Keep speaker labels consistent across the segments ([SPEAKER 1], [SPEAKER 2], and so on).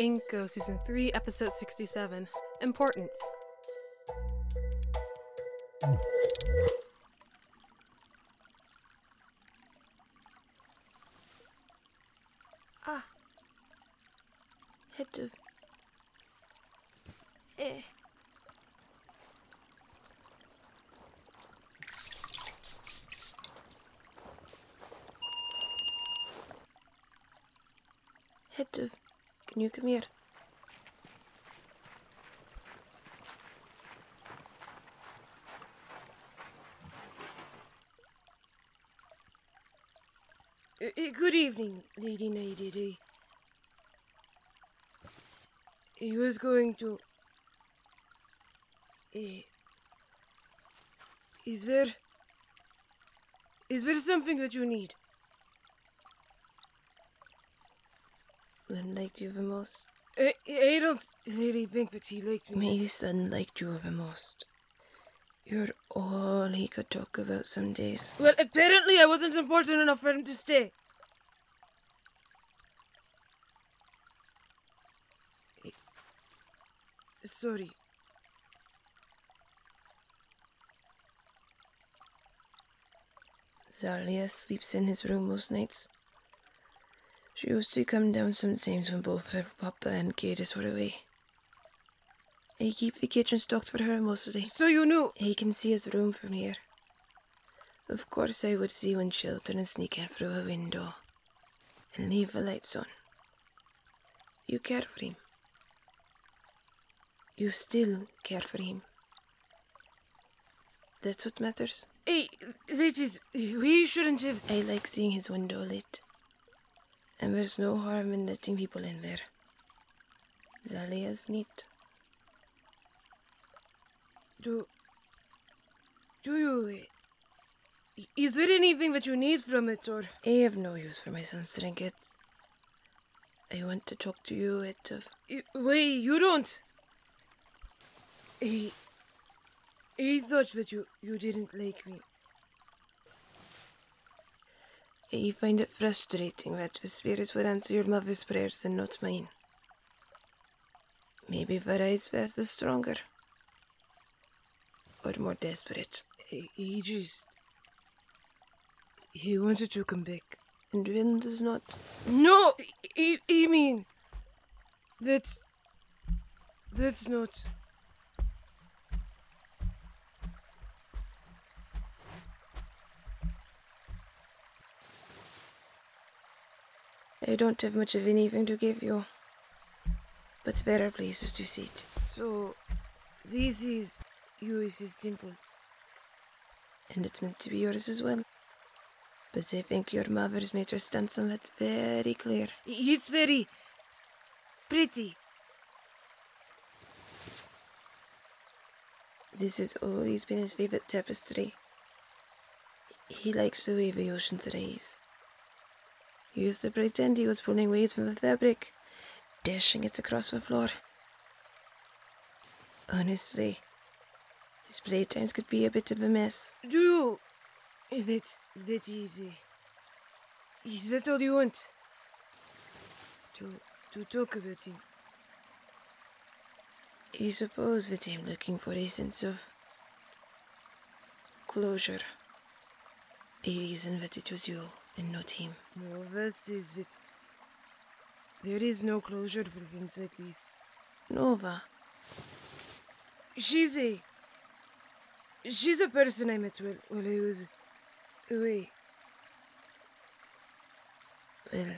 [SPEAKER 1] Inko, Season 3, Episode 67 Importance.
[SPEAKER 2] Ah. Hit. Eh. Of. Can you come here?
[SPEAKER 3] Uh, uh, good evening, Lady Nadidi. He was going to. Uh, is there. Is there something that you need?
[SPEAKER 2] When liked you the most?
[SPEAKER 3] I, I don't really think that he liked me.
[SPEAKER 2] My son liked you the most. You're all he could talk about some days.
[SPEAKER 3] Well, apparently I wasn't important enough for him to stay. Sorry.
[SPEAKER 2] Zalia sleeps in his room most nights. She used to come down sometimes when both her papa and Cadis were away. I keep the kitchen stocked for her mostly.
[SPEAKER 3] So you know
[SPEAKER 2] he can see his room from here. Of course, I would see when children and sneak in through a window and leave the lights on. You care for him. You still care for him. That's what matters.
[SPEAKER 3] Hey, that is. We shouldn't have.
[SPEAKER 2] I like seeing his window lit. And there's no harm in letting people in there. Zalia's neat.
[SPEAKER 3] Do. Do you. Is there anything that you need from it, or.
[SPEAKER 2] I have no use for my son's trinkets. I want to talk to you, Hatov.
[SPEAKER 3] Eh, Wait, you don't. I. I thought that you, you didn't like me.
[SPEAKER 2] I find it frustrating that the spirits would answer your mother's prayers and not mine. Maybe Varai's faith is stronger. Or more desperate.
[SPEAKER 3] He just. He wanted to come back.
[SPEAKER 2] And Rin does not.
[SPEAKER 3] No! I, I mean. That's. That's not.
[SPEAKER 2] I don't have much of anything to give you. But there are places to sit.
[SPEAKER 3] So. This is. U.S.'s temple.
[SPEAKER 2] And it's meant to be yours as well. But I think your mother's made her stance on that very clear.
[SPEAKER 3] It's very. pretty.
[SPEAKER 2] This has always been his favourite tapestry. He likes the way the oceans rise. He used to pretend he was pulling weeds from the fabric, dashing it across the floor. Honestly, his playtimes could be a bit of a mess.
[SPEAKER 3] Do you. That. that. Uh, is that all you want? To. to talk about him?
[SPEAKER 2] You suppose that I'm looking for a sense of closure. A reason that it was you and not him.
[SPEAKER 3] No, that is that. There is no closure for things like this.
[SPEAKER 2] Nova,
[SPEAKER 3] She's a. She's a person I met while, while I was away.
[SPEAKER 2] well,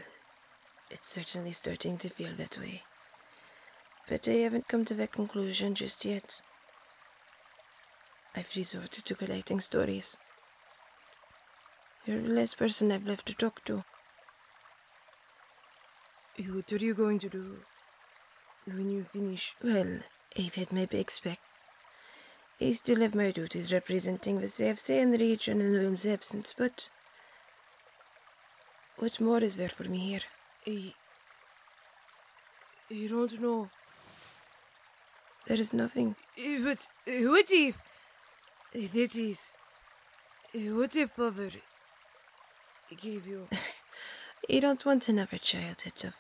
[SPEAKER 2] it's certainly starting to feel that way. But I haven't come to that conclusion just yet. I've resorted to collecting stories. You're the last person I've left to talk to.
[SPEAKER 3] What are you going to do when you finish?
[SPEAKER 2] Well, I've had my big spec. I still have my duties representing the CFC in the region in Loom's absence, but what more is there for me here?
[SPEAKER 3] I. I don't know.
[SPEAKER 2] There is nothing.
[SPEAKER 3] But eh, what if. That is. eh, What if father gave you.
[SPEAKER 2] I don't want another child, Hitchov.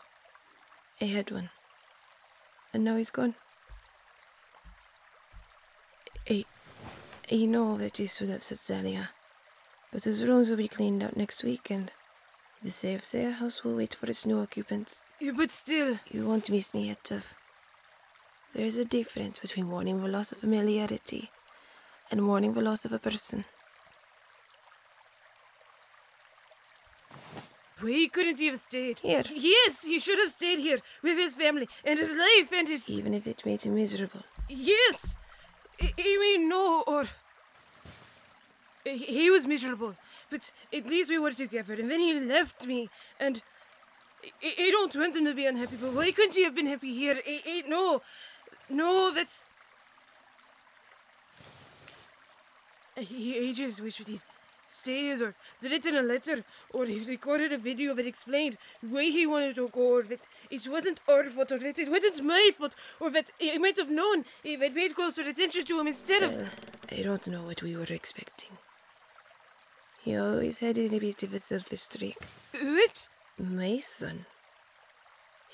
[SPEAKER 2] I had one. and now he's gone. I, I know that this will upset Zelia, but his rooms will be cleaned out next week, and the safe say house will wait for its new occupants.
[SPEAKER 3] Yeah, but still,
[SPEAKER 2] You won't miss me yet, There's a difference between mourning the loss of familiarity and mourning the loss of a person.
[SPEAKER 3] Why couldn't he have stayed?
[SPEAKER 2] Here.
[SPEAKER 3] Yes, he should have stayed here with his family and his life and his.
[SPEAKER 2] even if it made him miserable.
[SPEAKER 3] Yes! I mean, no, or. He he was miserable, but at least we were together, and then he left me, and. I, don't want him to be unhappy, but why couldn't he have been happy here? I, no, no, that's. I just wish that he'd stayed or written a letter or he recorded a video that explained why he wanted to go or that it wasn't our fault or that it wasn't my fault or that I might have known if I'd paid closer attention to him instead of.
[SPEAKER 2] Well, I don't know what we were expecting. He always had a bit of a selfish streak.
[SPEAKER 3] What?
[SPEAKER 2] My son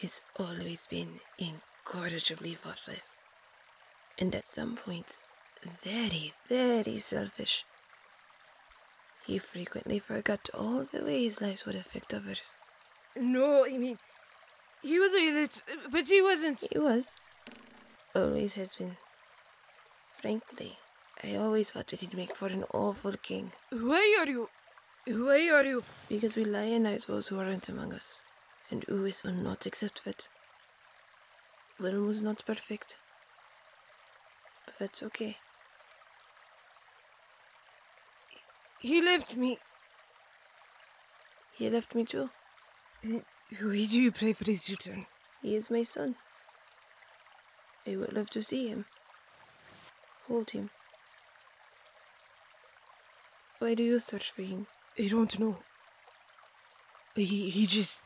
[SPEAKER 2] has always been incorrigibly thoughtless. And at some points, very, very selfish. He frequently forgot all the ways his lives would affect others.
[SPEAKER 3] No, I mean, he was a lit, but he wasn't.
[SPEAKER 2] He was. Always has been. Frankly, I always thought that he'd make for an awful king.
[SPEAKER 3] Why are you? Why are you?
[SPEAKER 2] Because we lionize those who aren't among us, and Uwis will not accept that. Willem was not perfect. But that's okay.
[SPEAKER 3] He left me.
[SPEAKER 2] He left me too.
[SPEAKER 3] Why do you pray for his return?
[SPEAKER 2] He is my son. I would love to see him. Hold him. Why do you search for him?
[SPEAKER 3] I don't know. He he just.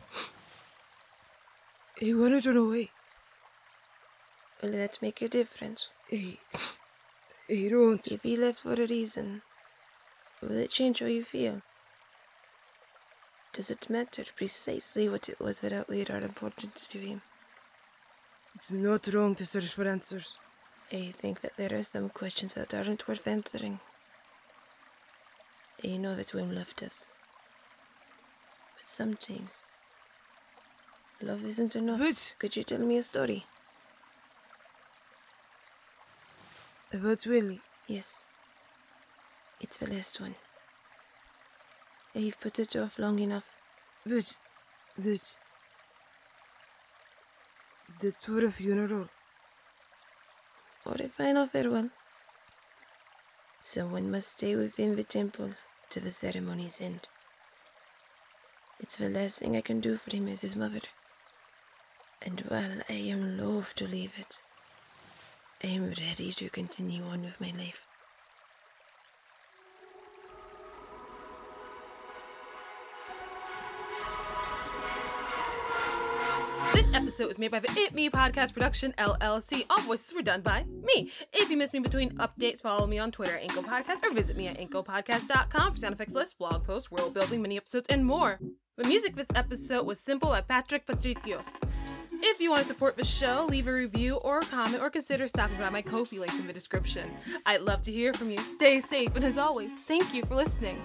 [SPEAKER 3] He wanted to know why.
[SPEAKER 2] Will that make a difference?
[SPEAKER 3] I. I don't.
[SPEAKER 2] If he left for a reason, will it change how you feel? Does it matter precisely what it was that outweighed our importance to him?
[SPEAKER 3] It's not wrong to search for answers.
[SPEAKER 2] I think that there are some questions that aren't worth answering. I know that Wim loved us. But sometimes, love isn't enough.
[SPEAKER 3] But
[SPEAKER 2] Could you tell me a story?
[SPEAKER 3] about Willie.
[SPEAKER 2] Yes. It's the last one. I've put it off long enough.
[SPEAKER 3] But the the tour of funeral.
[SPEAKER 2] Or a final farewell. Someone must stay within the temple to the ceremony's end. It's the last thing I can do for him as his mother. And while I am loath to leave it, I am ready to continue on with my life.
[SPEAKER 1] This episode was made by the It Me Podcast Production LLC. All voices were done by me. If you miss me between updates, follow me on Twitter at Inko Podcast or visit me at InkoPodcast.com for sound effects lists, blog posts, world building, mini episodes, and more. The music for this episode was Simple by Patrick Patrikios. If you want to support the show, leave a review or a comment or consider stopping by my Ko-fi link in the description. I'd love to hear from you. Stay safe, and as always, thank you for listening.